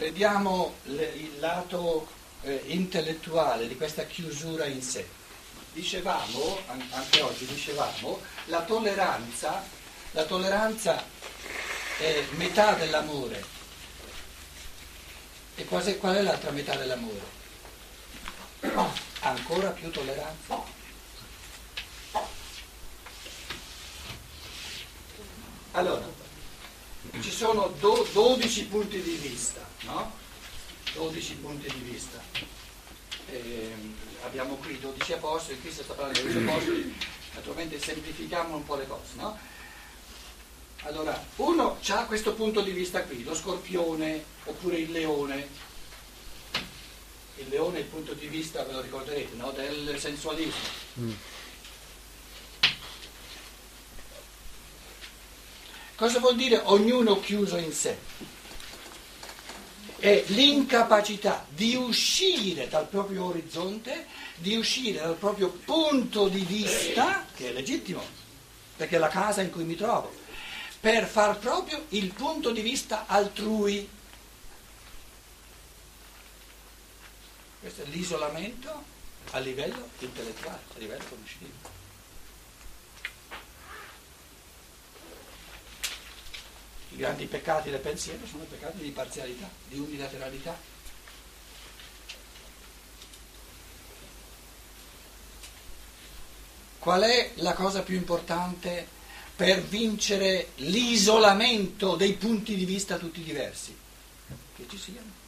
Vediamo il lato eh, intellettuale di questa chiusura in sé. Dicevamo, anche oggi dicevamo, la tolleranza, la tolleranza è metà dell'amore. E quasi, qual è l'altra metà dell'amore? Ancora più tolleranza. Allora, ci sono do, 12 punti di vista, no? 12 punti di vista. Eh, abbiamo qui 12 apostoli, qui si sta parlando di 12 apostoli, naturalmente semplifichiamo un po' le cose, no? Allora, uno ha questo punto di vista qui, lo scorpione oppure il leone. Il leone è il punto di vista, ve lo ricorderete, no? del sensualismo. Mm. Cosa vuol dire ognuno chiuso in sé? È l'incapacità di uscire dal proprio orizzonte, di uscire dal proprio punto di vista, che è legittimo, perché è la casa in cui mi trovo, per far proprio il punto di vista altrui. Questo è l'isolamento a livello intellettuale, a livello conoscitivo. I grandi peccati del pensiero sono peccati di parzialità, di unilateralità. Qual è la cosa più importante per vincere l'isolamento dei punti di vista tutti diversi? Che ci siano.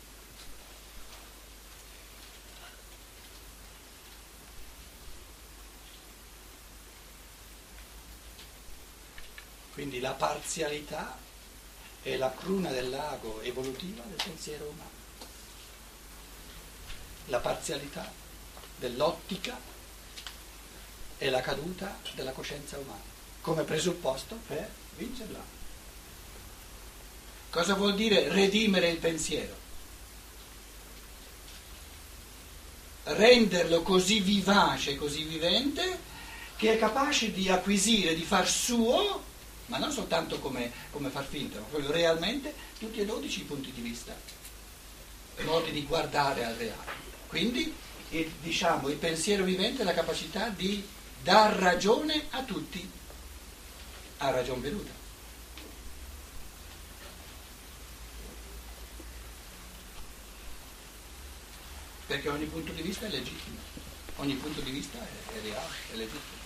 Quindi la parzialità è la cruna del lago evolutiva del pensiero umano. La parzialità dell'ottica è la caduta della coscienza umana, come presupposto per vincerla. Cosa vuol dire redimere il pensiero? Renderlo così vivace, così vivente, che è capace di acquisire, di far suo ma non soltanto come, come far finta, ma proprio realmente tutti e dodici i punti di vista, modi di guardare al reale. Quindi il, diciamo, il pensiero vivente è la capacità di dar ragione a tutti, a ragion venuta. Perché ogni punto di vista è legittimo, ogni punto di vista è, è reale, è legittimo.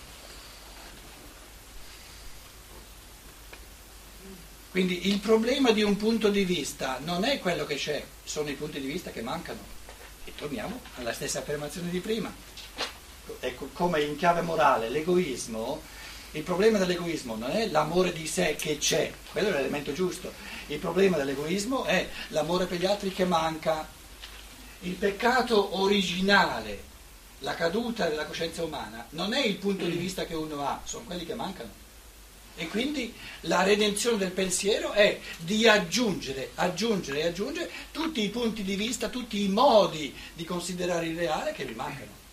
Quindi il problema di un punto di vista non è quello che c'è, sono i punti di vista che mancano. E torniamo alla stessa affermazione di prima. Ecco, come in chiave morale, l'egoismo, il problema dell'egoismo non è l'amore di sé che c'è, quello è l'elemento giusto. Il problema dell'egoismo è l'amore per gli altri che manca. Il peccato originale, la caduta della coscienza umana, non è il punto di vista che uno ha, sono quelli che mancano. E quindi la redenzione del pensiero è di aggiungere, aggiungere e aggiungere tutti i punti di vista, tutti i modi di considerare il reale che vi mancano.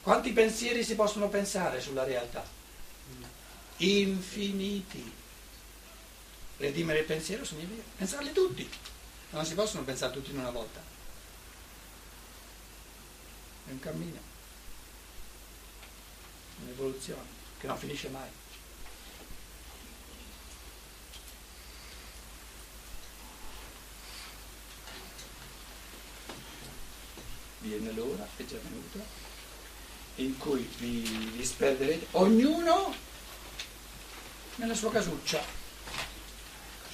Quanti pensieri si possono pensare sulla realtà? Infiniti. Redimere il pensiero significa pensarli tutti. Non si possono pensare tutti in una volta. È un cammino, un'evoluzione che non finisce mai. Viene l'ora, è già venuta, in cui vi, vi sperderete, ognuno nella sua casuccia.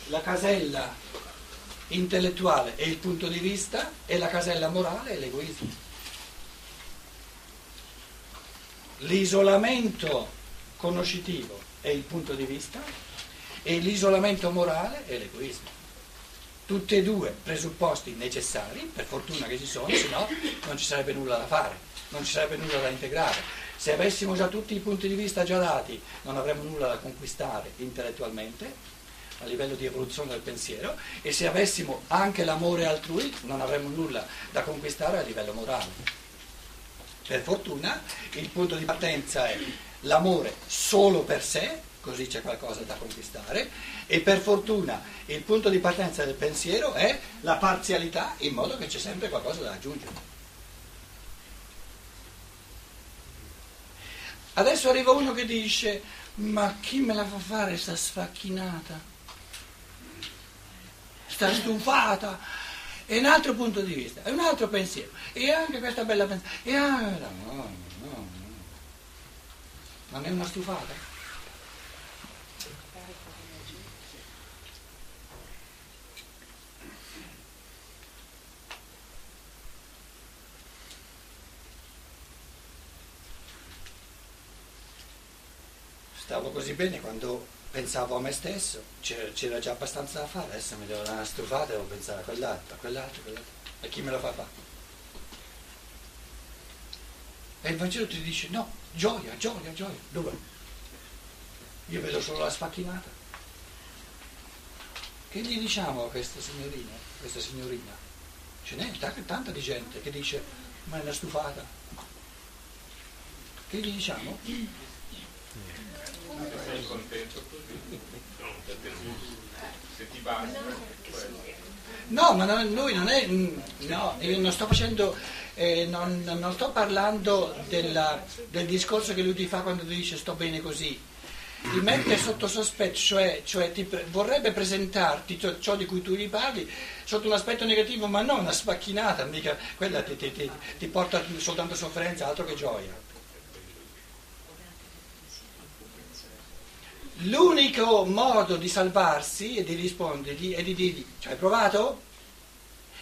La casella intellettuale è il punto di vista e la casella morale è l'egoismo. L'isolamento conoscitivo è il punto di vista e l'isolamento morale è l'egoismo. Tutti e due presupposti necessari, per fortuna che ci sono, se no non ci sarebbe nulla da fare, non ci sarebbe nulla da integrare. Se avessimo già tutti i punti di vista già dati, non avremmo nulla da conquistare intellettualmente a livello di evoluzione del pensiero e se avessimo anche l'amore altrui non avremmo nulla da conquistare a livello morale. Per fortuna il punto di partenza è l'amore solo per sé così c'è qualcosa da conquistare e per fortuna il punto di partenza del pensiero è la parzialità in modo che c'è sempre qualcosa da aggiungere. Adesso arriva uno che dice ma chi me la fa fare sta sfacchinata? Sta stufata? È un altro punto di vista, è un altro pensiero. E anche questa bella pensiero. E anche... No, no, no. Non è una stufata? stavo così bene quando pensavo a me stesso, c'era, già abbastanza da fare, adesso mi devo dare una strufata e devo pensare a quell'altro, a quell'altro, a quell'altro. E chi me lo fa fare? E il Vangelo ti dice no, gioia, gioia, gioia. Dove? Io vedo solo la sfacchinata. Che gli diciamo a questa signorina? Questa signorina? Ce n'è t- tanta di gente che dice ma è una stufata. Che gli diciamo? sei contento così? No, perché se ti basta. No, ma no, lui non è. No, io non sto facendo. Eh, non, non, sto parlando della, del discorso che lui ti fa quando ti dice sto bene così. Ti mette sotto sospetto, cioè, cioè ti, vorrebbe presentarti ciò, di cui tu gli parli sotto un aspetto negativo, ma non una sfacchinata, mica quella ti, ti, ti porta soltanto sofferenza, altro che gioia. L'unico modo di salvarsi e di rispondergli è di dirgli, ci hai provato?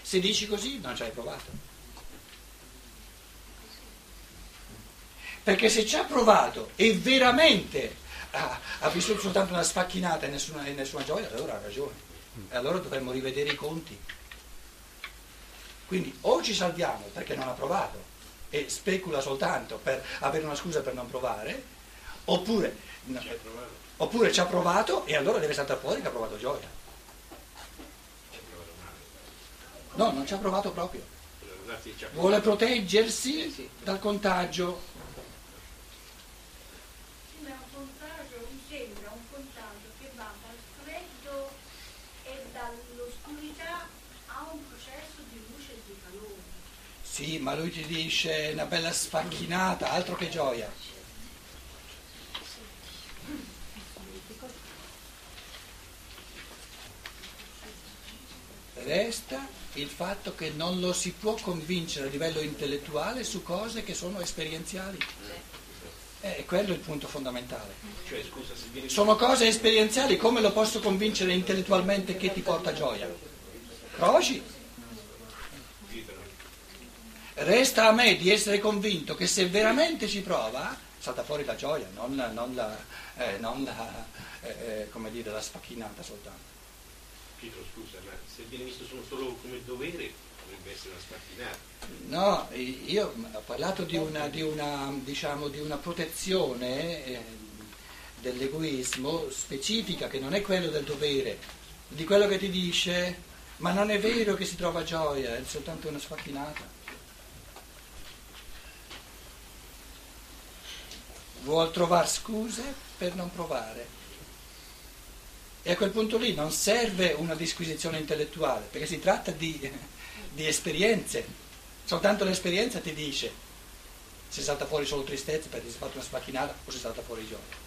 Se dici così, non ci hai provato. Perché se ci ha provato e veramente ha, ha vissuto soltanto una sfacchinata e nessuna, e nessuna gioia, allora ha ragione. E allora dovremmo rivedere i conti. Quindi o ci salviamo perché non ha provato e specula soltanto per avere una scusa per non provare, oppure... No, Oppure ci ha provato e allora deve saltare fuori che ha provato gioia. No, non ci ha provato proprio. Vuole proteggersi dal contagio. Sì, ma un contagio mi sembra un contagio che va dal freddo e dall'oscurità a un processo di luce e di calore. Sì, ma lui ti dice una bella sfacchinata, altro che gioia. resta il fatto che non lo si può convincere a livello intellettuale su cose che sono esperienziali. È quello il punto fondamentale. Cioè, sono cose esperienziali, come lo posso convincere intellettualmente che ti porta gioia? Proci. Resta a me di essere convinto che se veramente ci prova, salta fuori la gioia, non, non la, eh, non la, eh, eh dire, la sfacchinata soltanto. Pietro, scusa, ma se viene visto solo come dovere, potrebbe essere una spartinata. No, io ho parlato di una, di una, diciamo, di una protezione eh, dell'egoismo specifica, che non è quello del dovere, di quello che ti dice, ma non è vero che si trova gioia, è soltanto una sfacchinata. Vuol trovare scuse per non provare. E a quel punto lì non serve una disquisizione intellettuale, perché si tratta di, di esperienze. Soltanto l'esperienza ti dice se salta fuori solo tristezza perché si è fatto una sfacchinata o se salta fuori gioia.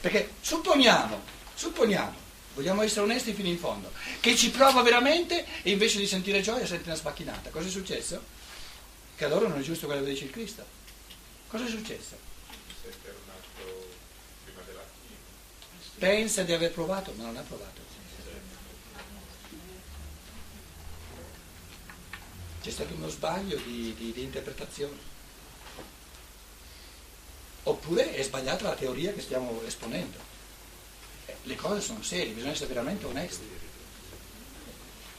Perché supponiamo, supponiamo, vogliamo essere onesti fino in fondo, che ci prova veramente e invece di sentire gioia sente una sfacchinata. Cosa è successo? Che allora non è giusto quello che dice il Cristo. Cosa è successo? Pensa di aver provato, ma non ha provato. C'è stato uno sbaglio di, di, di interpretazione. Oppure è sbagliata la teoria che stiamo esponendo. Eh, le cose sono serie, bisogna essere veramente onesti.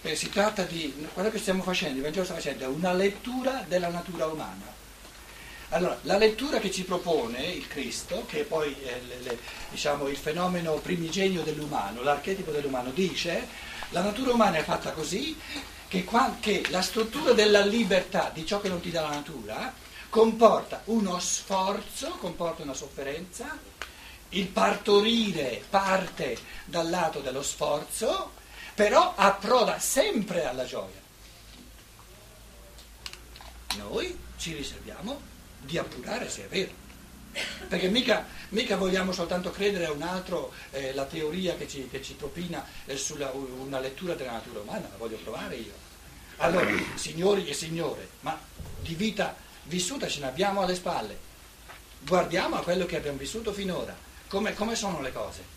Perché si tratta di, quello che stiamo facendo, il Vangelo sta facendo è una lettura della natura umana allora, la lettura che ci propone il Cristo, che è poi è le, le, diciamo, il fenomeno primigenio dell'umano, l'archetipo dell'umano, dice la natura umana è fatta così che, qua, che la struttura della libertà, di ciò che non ti dà la natura, comporta uno sforzo, comporta una sofferenza il partorire parte dal lato dello sforzo, però approda sempre alla gioia. Noi ci riserviamo di appurare se è vero. Perché mica, mica vogliamo soltanto credere a un altro eh, la teoria che ci, che ci propina eh, sulla una lettura della natura umana, la voglio provare io. Allora, signori e signore, ma di vita vissuta ce ne abbiamo alle spalle. Guardiamo a quello che abbiamo vissuto finora. Come, come sono le cose?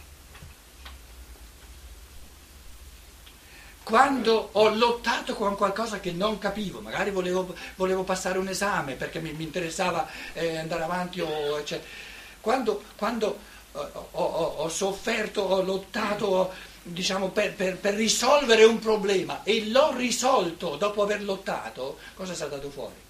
Quando ho lottato con qualcosa che non capivo, magari volevo, volevo passare un esame perché mi, mi interessava eh, andare avanti, o, cioè, quando, quando eh, ho, ho, ho, sofferto, ho lottato diciamo, per, per, per risolvere un problema e l'ho risolto dopo aver lottato, cosa è saltato fuori?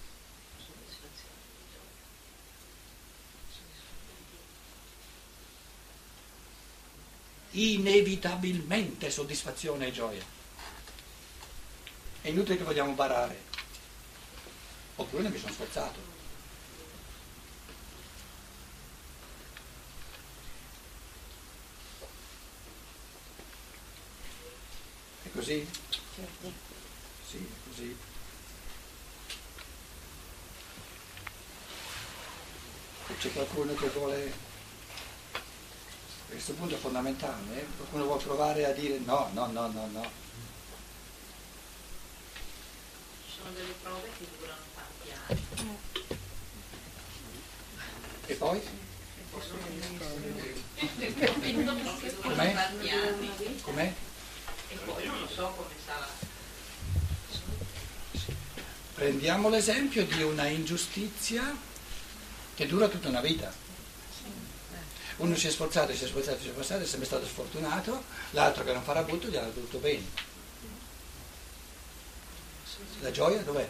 inevitabilmente soddisfazione e gioia. È inutile che vogliamo barare. Oppure non mi sono sforzato. È così? Certo. Sì, è così. C'è qualcuno che vuole questo punto è fondamentale, eh? qualcuno vuole provare a dire no, no, no, no, no. Ci sono delle prove che durano tanti anni. E poi? Com'è? Com'è? E poi non lo so come sarà. Prendiamo l'esempio di una ingiustizia che dura tutta una vita. Uno si è sforzato, si è sforzato, si è sforzato, è sempre stato sfortunato, l'altro che non farà butto gli ha tutto bene. La gioia dov'è?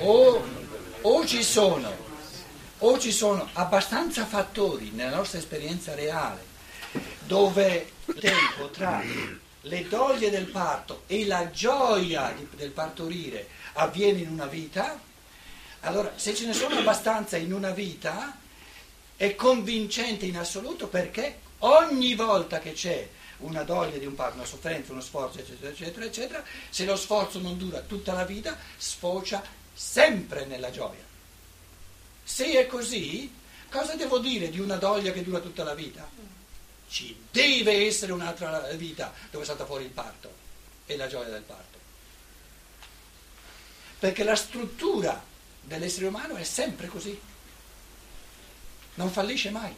O, o, ci sono, o ci sono abbastanza fattori nella nostra esperienza reale dove il tempo tra le doglie del parto e la gioia di, del partorire avviene in una vita, allora se ce ne sono abbastanza in una vita è convincente in assoluto perché ogni volta che c'è una doglia di un parto, una sofferenza, uno sforzo, eccetera, eccetera, eccetera, se lo sforzo non dura tutta la vita, sfocia sempre nella gioia. Se è così, cosa devo dire di una doglia che dura tutta la vita? ci deve essere un'altra vita dove salta fuori il parto e la gioia del parto. Perché la struttura dell'essere umano è sempre così, non fallisce mai.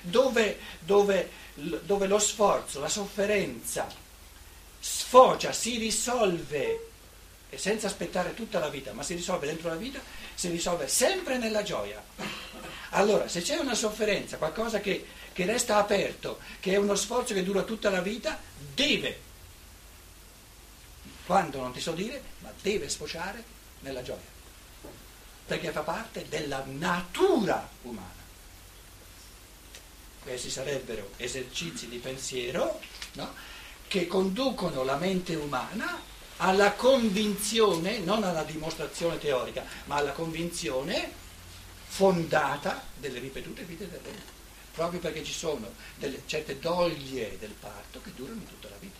Dove, dove, dove lo sforzo, la sofferenza sfocia, si risolve e senza aspettare tutta la vita, ma si risolve dentro la vita, si risolve sempre nella gioia. Allora, se c'è una sofferenza, qualcosa che che resta aperto, che è uno sforzo che dura tutta la vita, deve, quando non ti so dire, ma deve sfociare nella gioia, perché fa parte della natura umana. Questi sarebbero esercizi di pensiero no? che conducono la mente umana alla convinzione, non alla dimostrazione teorica, ma alla convinzione fondata delle ripetute vite del Re proprio perché ci sono delle, certe doglie del parto che durano tutta la vita.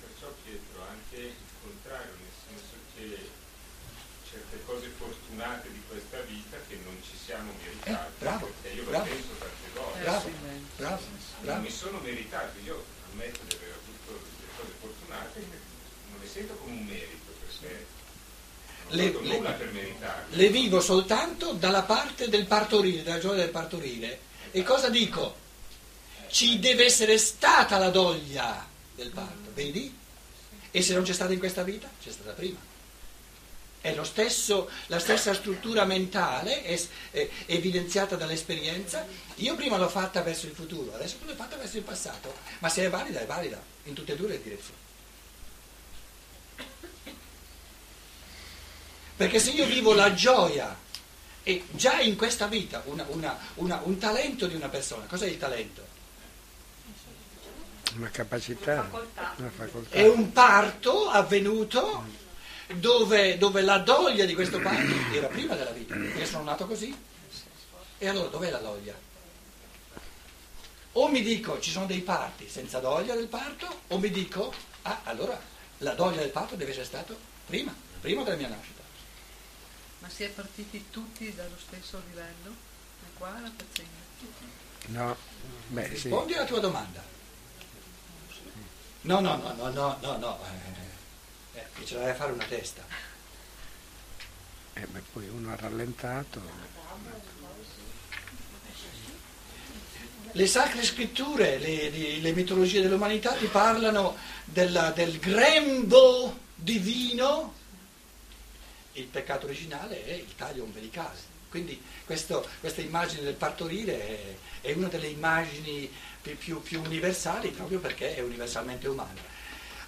Perciò Pietro anche il contrario, nel senso che certe cose fortunate di questa vita che non ci siamo meritati, eh, bravo, io bravo, penso bravo, bravo, bravo. non mi sono meritati, io ammetto di aver avuto delle cose fortunate, non le sento come un merito perché le, le, le, vivo soltanto dalla parte del partorire, dalla gioia del partorire. E cosa dico? Ci deve essere stata la doglia del parto, vedi? E se non c'è stata in questa vita, c'è stata prima. È lo stesso, la stessa struttura mentale è, è evidenziata dall'esperienza. Io prima l'ho fatta verso il futuro, adesso l'ho fatta verso il passato, ma se è valida è valida in tutte e due le direzioni. Perché se io vivo la gioia e già in questa vita una, una, una, un talento di una persona, cos'è il talento? Una capacità, una facoltà. È un parto avvenuto dove, dove la doglia di questo parto era prima della vita. Io sono nato così. E allora dov'è la doglia? O mi dico ci sono dei parti senza doglia del parto, o mi dico, ah, allora la doglia del parto deve essere stato prima, prima della mia nascita. Ma si è partiti tutti dallo stesso livello? E qua la faccenda. No, beh sì. Rispondi alla tua domanda. No, no, no, no, no, no, no. Eh, che ce l'hai a fare una testa. Eh, beh, poi uno ha rallentato. Le sacre scritture, le, le- le mitologie dell'umanità ti parlano della- del grembo divino. Il peccato originale è il taglio ombelicale. Quindi questo- questa immagine del partorire è, è una delle immagini più, più- più universali proprio perché è universalmente umana.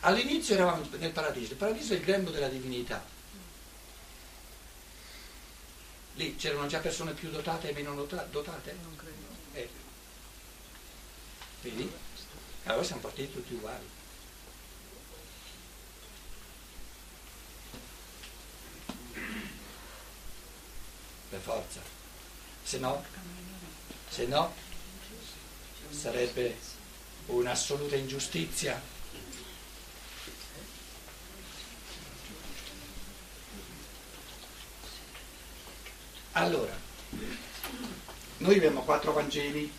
All'inizio eravamo nel paradiso, il paradiso è il grembo della divinità. Lì c'erano già persone più dotate e meno dota- dotate? Non credo. Eh. Vedi? Allora siamo partiti tutti uguali. Per forza. Se no, se no, sarebbe un'assoluta ingiustizia. Allora, noi abbiamo quattro Vangeli,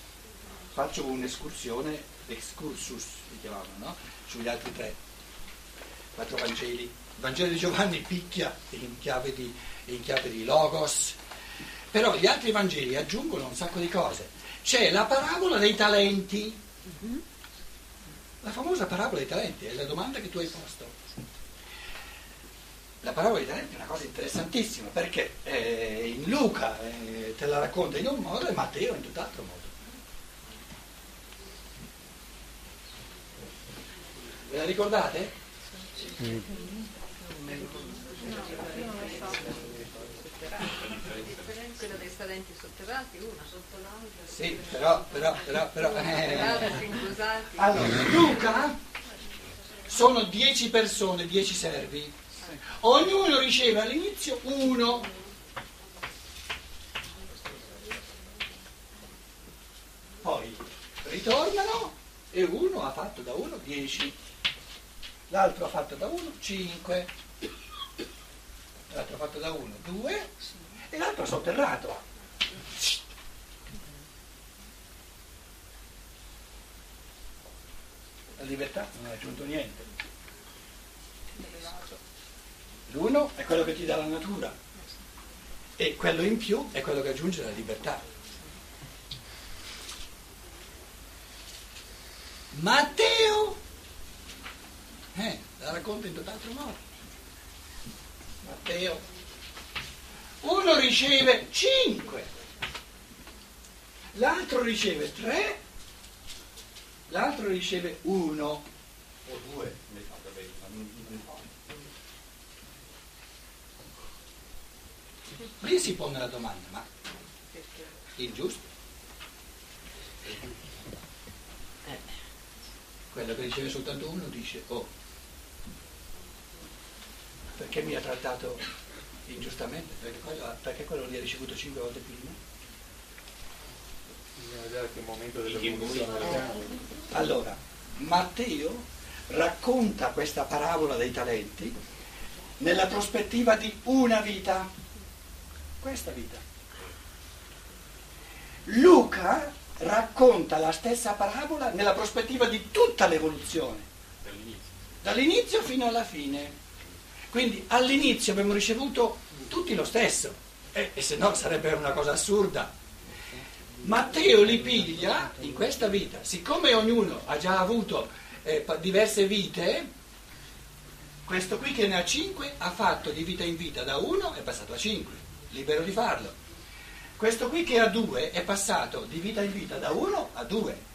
faccio un'escursione, excursus si chiamavano, no? Sugli altri tre. Quattro Vangeli. Il Vangelo di Giovanni picchia in chiave di, in chiave di logos, però gli altri Vangeli aggiungono un sacco di cose. C'è la parabola dei talenti, la famosa parabola dei talenti, è la domanda che tu hai posto. La parabola dei talenti è una cosa interessantissima perché eh, in Luca eh, te la racconta in un modo e Matteo in tutt'altro modo. Ve la ricordate? Quella dei talenti sotterrati, una sotto l'altra. Sì, però, però, però, però. Eh. Allora, Luca sono dieci persone, dieci servi. Ognuno riceve all'inizio uno. Poi ritornano e uno ha fatto da uno dieci, l'altro ha fatto da uno cinque, l'altro ha fatto da uno due e l'altro ha sotterrato. La libertà non ha aggiunto niente. L'uno è quello che ti dà la natura e quello in più è quello che aggiunge la libertà. Matteo eh, la racconta in tutt'altro modo. Matteo uno riceve cinque, l'altro riceve tre, l'altro riceve uno o due. Lì si pone la domanda, ma ingiusto? Eh, Quello che riceve soltanto uno dice, oh, perché mi ha trattato ingiustamente? Perché quello, perché quello lì ha ricevuto cinque volte prima? Bisogna vedere che momento dell'evoluzione? Allora, Matteo racconta questa parabola dei talenti nella prospettiva di una vita, questa vita. Luca racconta la stessa parabola nella prospettiva di tutta l'evoluzione, Dall'inizio. dall'inizio fino alla fine. Quindi all'inizio abbiamo ricevuto tutti lo stesso, e, e se no sarebbe una cosa assurda. Matteo li piglia in questa vita, siccome ognuno ha già avuto eh, diverse vite, questo qui che ne ha cinque ha fatto di vita in vita da uno è passato a cinque, libero di farlo. Questo qui che ha due è passato di vita in vita da uno a due.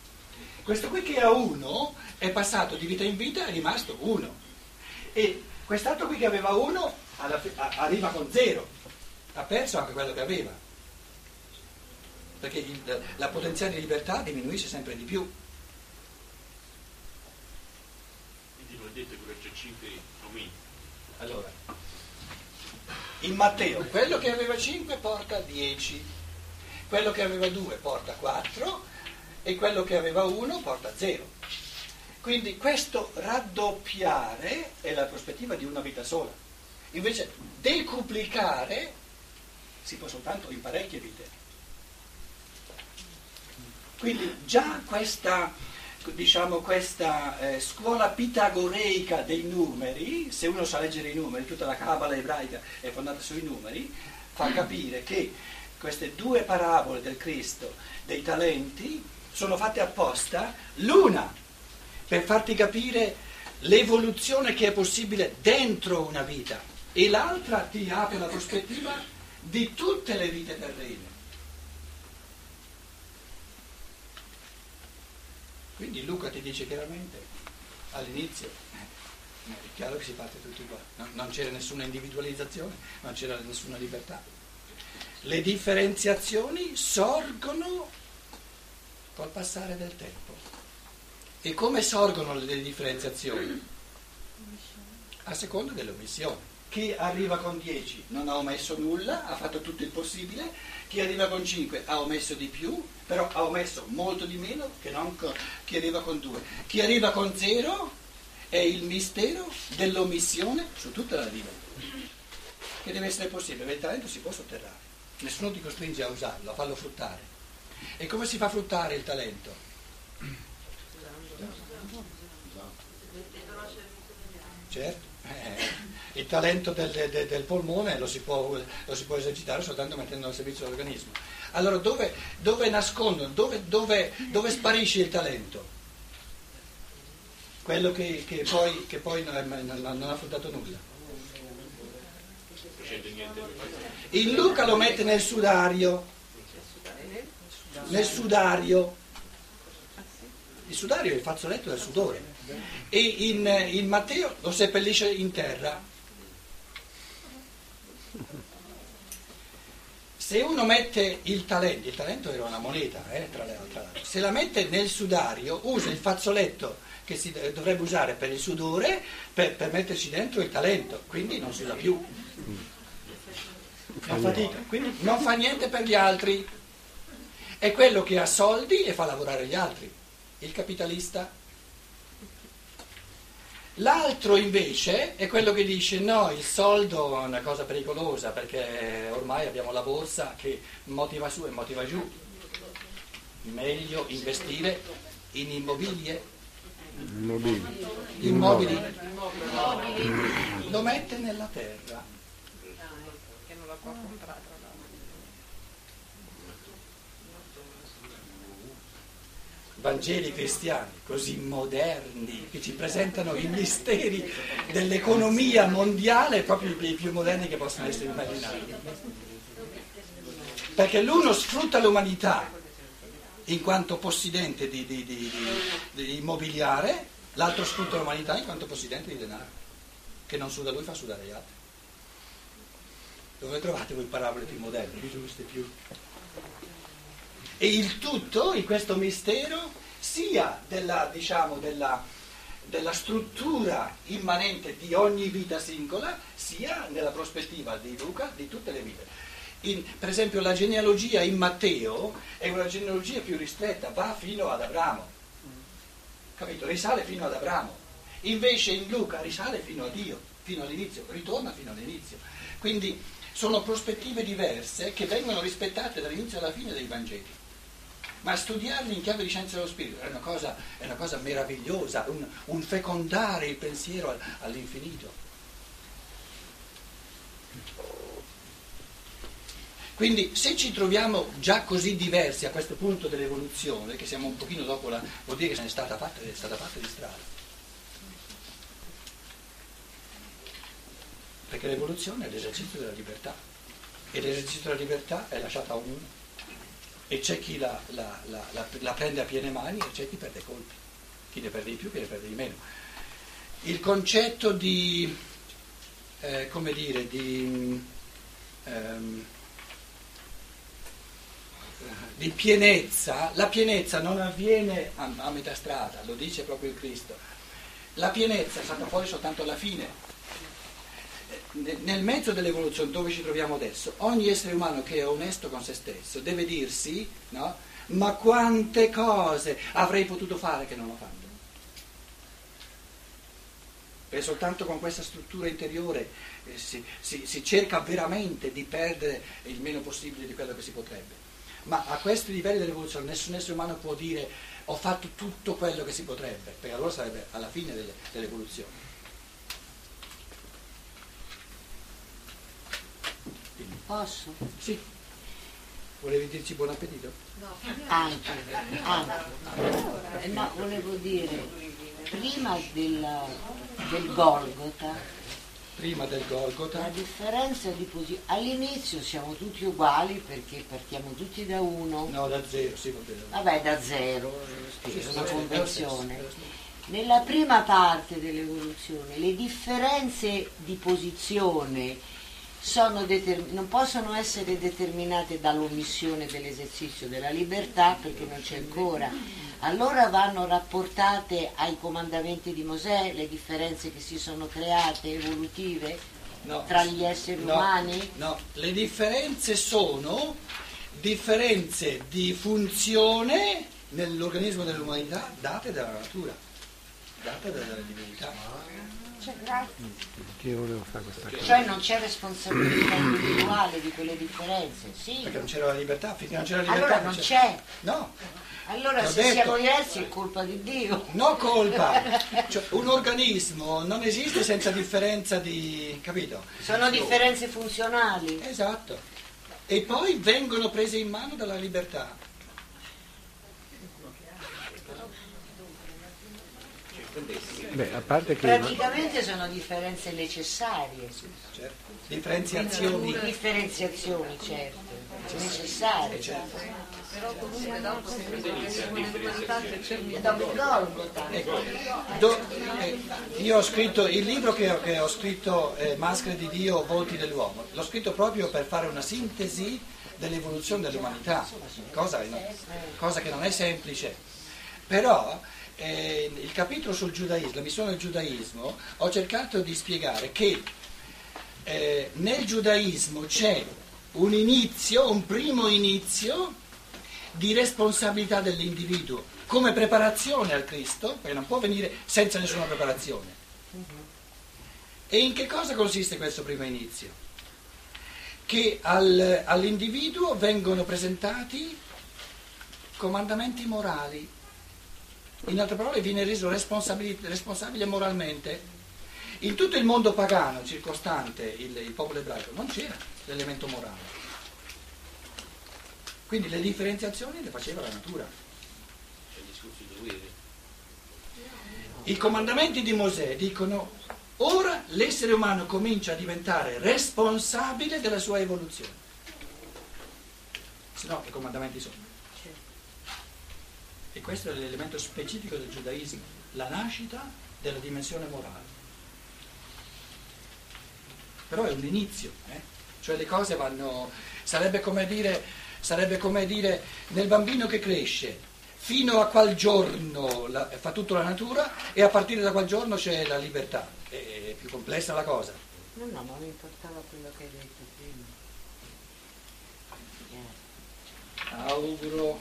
Questo qui che ha uno è passato di vita in vita è rimasto uno. E quest'altro qui che aveva uno fi- arriva con zero, ha perso anche quello che aveva. Perché il- la potenziale di libertà diminuisce sempre di più. Quindi non è detto che c'è 5 aumenti. Allora, In Matteo, quello che aveva 5 porta 10, quello che aveva 2 porta 4 e quello che aveva 1 porta 0. Quindi questo raddoppiare è la prospettiva di una vita sola. Invece decuplicare si può soltanto in parecchie vite. Quindi già questa, diciamo, questa eh, scuola pitagoreica dei numeri, se uno sa leggere i numeri, tutta la cabala ebraica è fondata sui numeri, fa capire che queste due parabole del Cristo dei talenti sono fatte apposta, l'una per farti capire l'evoluzione che è possibile dentro una vita e l'altra ti apre la prospettiva di tutte le vite terrene. Quindi Luca ti dice chiaramente all'inizio, eh, è chiaro che si parte tutti uguali, no, non c'era nessuna individualizzazione, non c'era nessuna libertà. Le differenziazioni sorgono col passare del tempo. E come sorgono le differenziazioni? A seconda dell'omissione. Chi arriva con 10 non ha omesso nulla, ha fatto tutto il possibile, chi arriva con 5 ha omesso di più, però ha omesso molto di meno che non chi arriva con 2. Chi arriva con 0 è il mistero dell'omissione su tutta la vita, che deve essere possibile, il talento si può sotterrare, nessuno ti costringe a usarlo, a farlo fruttare. E come si fa fruttare il talento? Certo. Eh il talento del, del, del polmone lo si, può, lo si, può, esercitare soltanto mettendo al servizio dell'organismo. Allora dove, dove nascondono, dove, dove, dove, sparisce il talento? Quello che, che poi, che poi non, è, non, ha fruttato nulla. Il Luca lo mette nel sudario, nel sudario. Il sudario è il fazzoletto del sudore. E in, in Matteo lo seppellisce in terra. Se uno mette il talento, il talento era una moneta, eh, tra le altre, se la mette nel sudario, usa il fazzoletto che si dovrebbe usare per il sudore per, per metterci dentro il talento, quindi non si usa più. Fa fatica, quindi non fa niente per gli altri. È quello che ha soldi e fa lavorare gli altri. Il capitalista L'altro invece è quello che dice no, il soldo è una cosa pericolosa perché ormai abbiamo la borsa che motiva su e motiva giù. Meglio investire in immobilie. Immobili. Immobili. Lo mette nella terra. Che non la può Vangeli cristiani così moderni che ci presentano i misteri dell'economia mondiale proprio i più moderni che possono essere immaginati. Perché l'uno sfrutta l'umanità in quanto possidente di, di, di, di immobiliare, l'altro sfrutta l'umanità in quanto possidente di denaro, che non suda lui fa sudare gli altri. Dove trovate voi parabole più moderne, più giuste, più... E il tutto in questo mistero sia della, diciamo, della, della struttura immanente di ogni vita singola, sia nella prospettiva di Luca di tutte le vite. In, per esempio la genealogia in Matteo è una genealogia più ristretta, va fino ad Abramo, capito? Risale fino ad Abramo. Invece in Luca risale fino a Dio, fino all'inizio, ritorna fino all'inizio. Quindi sono prospettive diverse che vengono rispettate dall'inizio alla fine dei Vangeli ma studiarli in chiave di scienza dello spirito è una cosa, è una cosa meravigliosa, un, un, fecondare il pensiero all'infinito. Quindi se ci troviamo già così diversi a questo punto dell'evoluzione, che siamo un pochino dopo la... vuol dire che è stata fatta, è stata fatta di strada. Perché l'evoluzione è l'esercizio della libertà e l'esercizio della libertà è lasciata a ognuno e c'è chi la, la, la, la, prende a piene mani e c'è chi perde colpi, chi ne perde di più, chi ne perde di meno. Il concetto di, eh, come dire, di, ehm, di, pienezza, la pienezza non avviene a, a metà strada, lo dice proprio il Cristo. La pienezza è stata fuori soltanto alla fine. Ne- nel mezzo dell'evoluzione dove ci troviamo adesso, ogni essere umano che è onesto con se stesso deve dirsi, no? Ma quante cose avrei potuto fare che non ho fatto? E soltanto con questa struttura interiore eh, si, si- si cerca veramente di perdere il meno possibile di quello che si potrebbe. Ma a questi livelli dell'evoluzione nessun essere umano può dire ho fatto tutto quello che si potrebbe, perché allora sarebbe alla fine delle- dell'evoluzione. Posso? sì. Volevi dirci buon appetito? Anche, anche. Eh, No, volevo dire, prima del, del Golgota, Prima del la Golgota, differenza di posizione, all'inizio siamo tutti uguali perché partiamo tutti da uno, no, da zero, sì, va bene. vabbè da zero, Sì, una convenzione. Nella prima parte dell'evoluzione le differenze di posizione non possono essere determinate dall'omissione dell'esercizio della libertà perché non c'è ancora. Allora vanno rapportate ai comandamenti di Mosè le differenze che si sono create evolutive No, tra gli esseri no, umani? No, le differenze sono differenze di funzione nell'organismo dell'umanità date dalla natura, date dalla divinità. Io volevo fare questa cosa. Cioè non c'è responsabilità individuale di quelle differenze? Sì. Perché non c'era la libertà, finché non c'era la libertà. Allora non c'è. No, Allora L'ho se detto. siamo diversi è colpa di Dio. no colpa. Cioè, un organismo non esiste senza differenza di. capito? Sono differenze funzionali. Esatto. E poi vengono prese in mano dalla libertà. Beh, a parte che Praticamente sono differenze necessarie. certo. Differenziazioni. Differenziazioni, certo, necessarie. certo. Però comunque il Golgota. Ecco, do- eh, io ho scritto il libro che ho, che ho scritto, eh, Maschere di Dio, Volti dell'uomo, l'ho scritto proprio per fare una sintesi dell'evoluzione dell'umanità, cosa, cosa che non è semplice. Però eh, il capitolo sul giudaismo, la missione del giudaismo, ho cercato di spiegare che eh, nel giudaismo c'è un inizio, un primo inizio di responsabilità dell'individuo come preparazione al Cristo, perché non può venire senza nessuna preparazione. E in che cosa consiste questo primo inizio? Che al- all'individuo vengono presentati comandamenti morali, in altre parole viene reso responsabile moralmente. In tutto il mondo pagano circostante il, il popolo ebraico non c'era l'elemento morale. Quindi le differenziazioni le faceva la natura. I comandamenti di Mosè dicono ora l'essere umano comincia a diventare responsabile della sua evoluzione. Se no che comandamenti sono? E questo è l'elemento specifico del giudaismo, la nascita della dimensione morale. Però è un inizio, eh? cioè le cose vanno, sarebbe come dire, sarebbe come dire nel bambino che cresce, fino a qual giorno la- fa tutto la natura e a partire da quel giorno c'è la libertà, è, più complessa la cosa. No, no, ma mi importava quello che hai detto prima. Eh. Auguro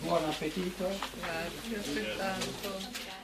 buon appetito. Grazie, altrettanto.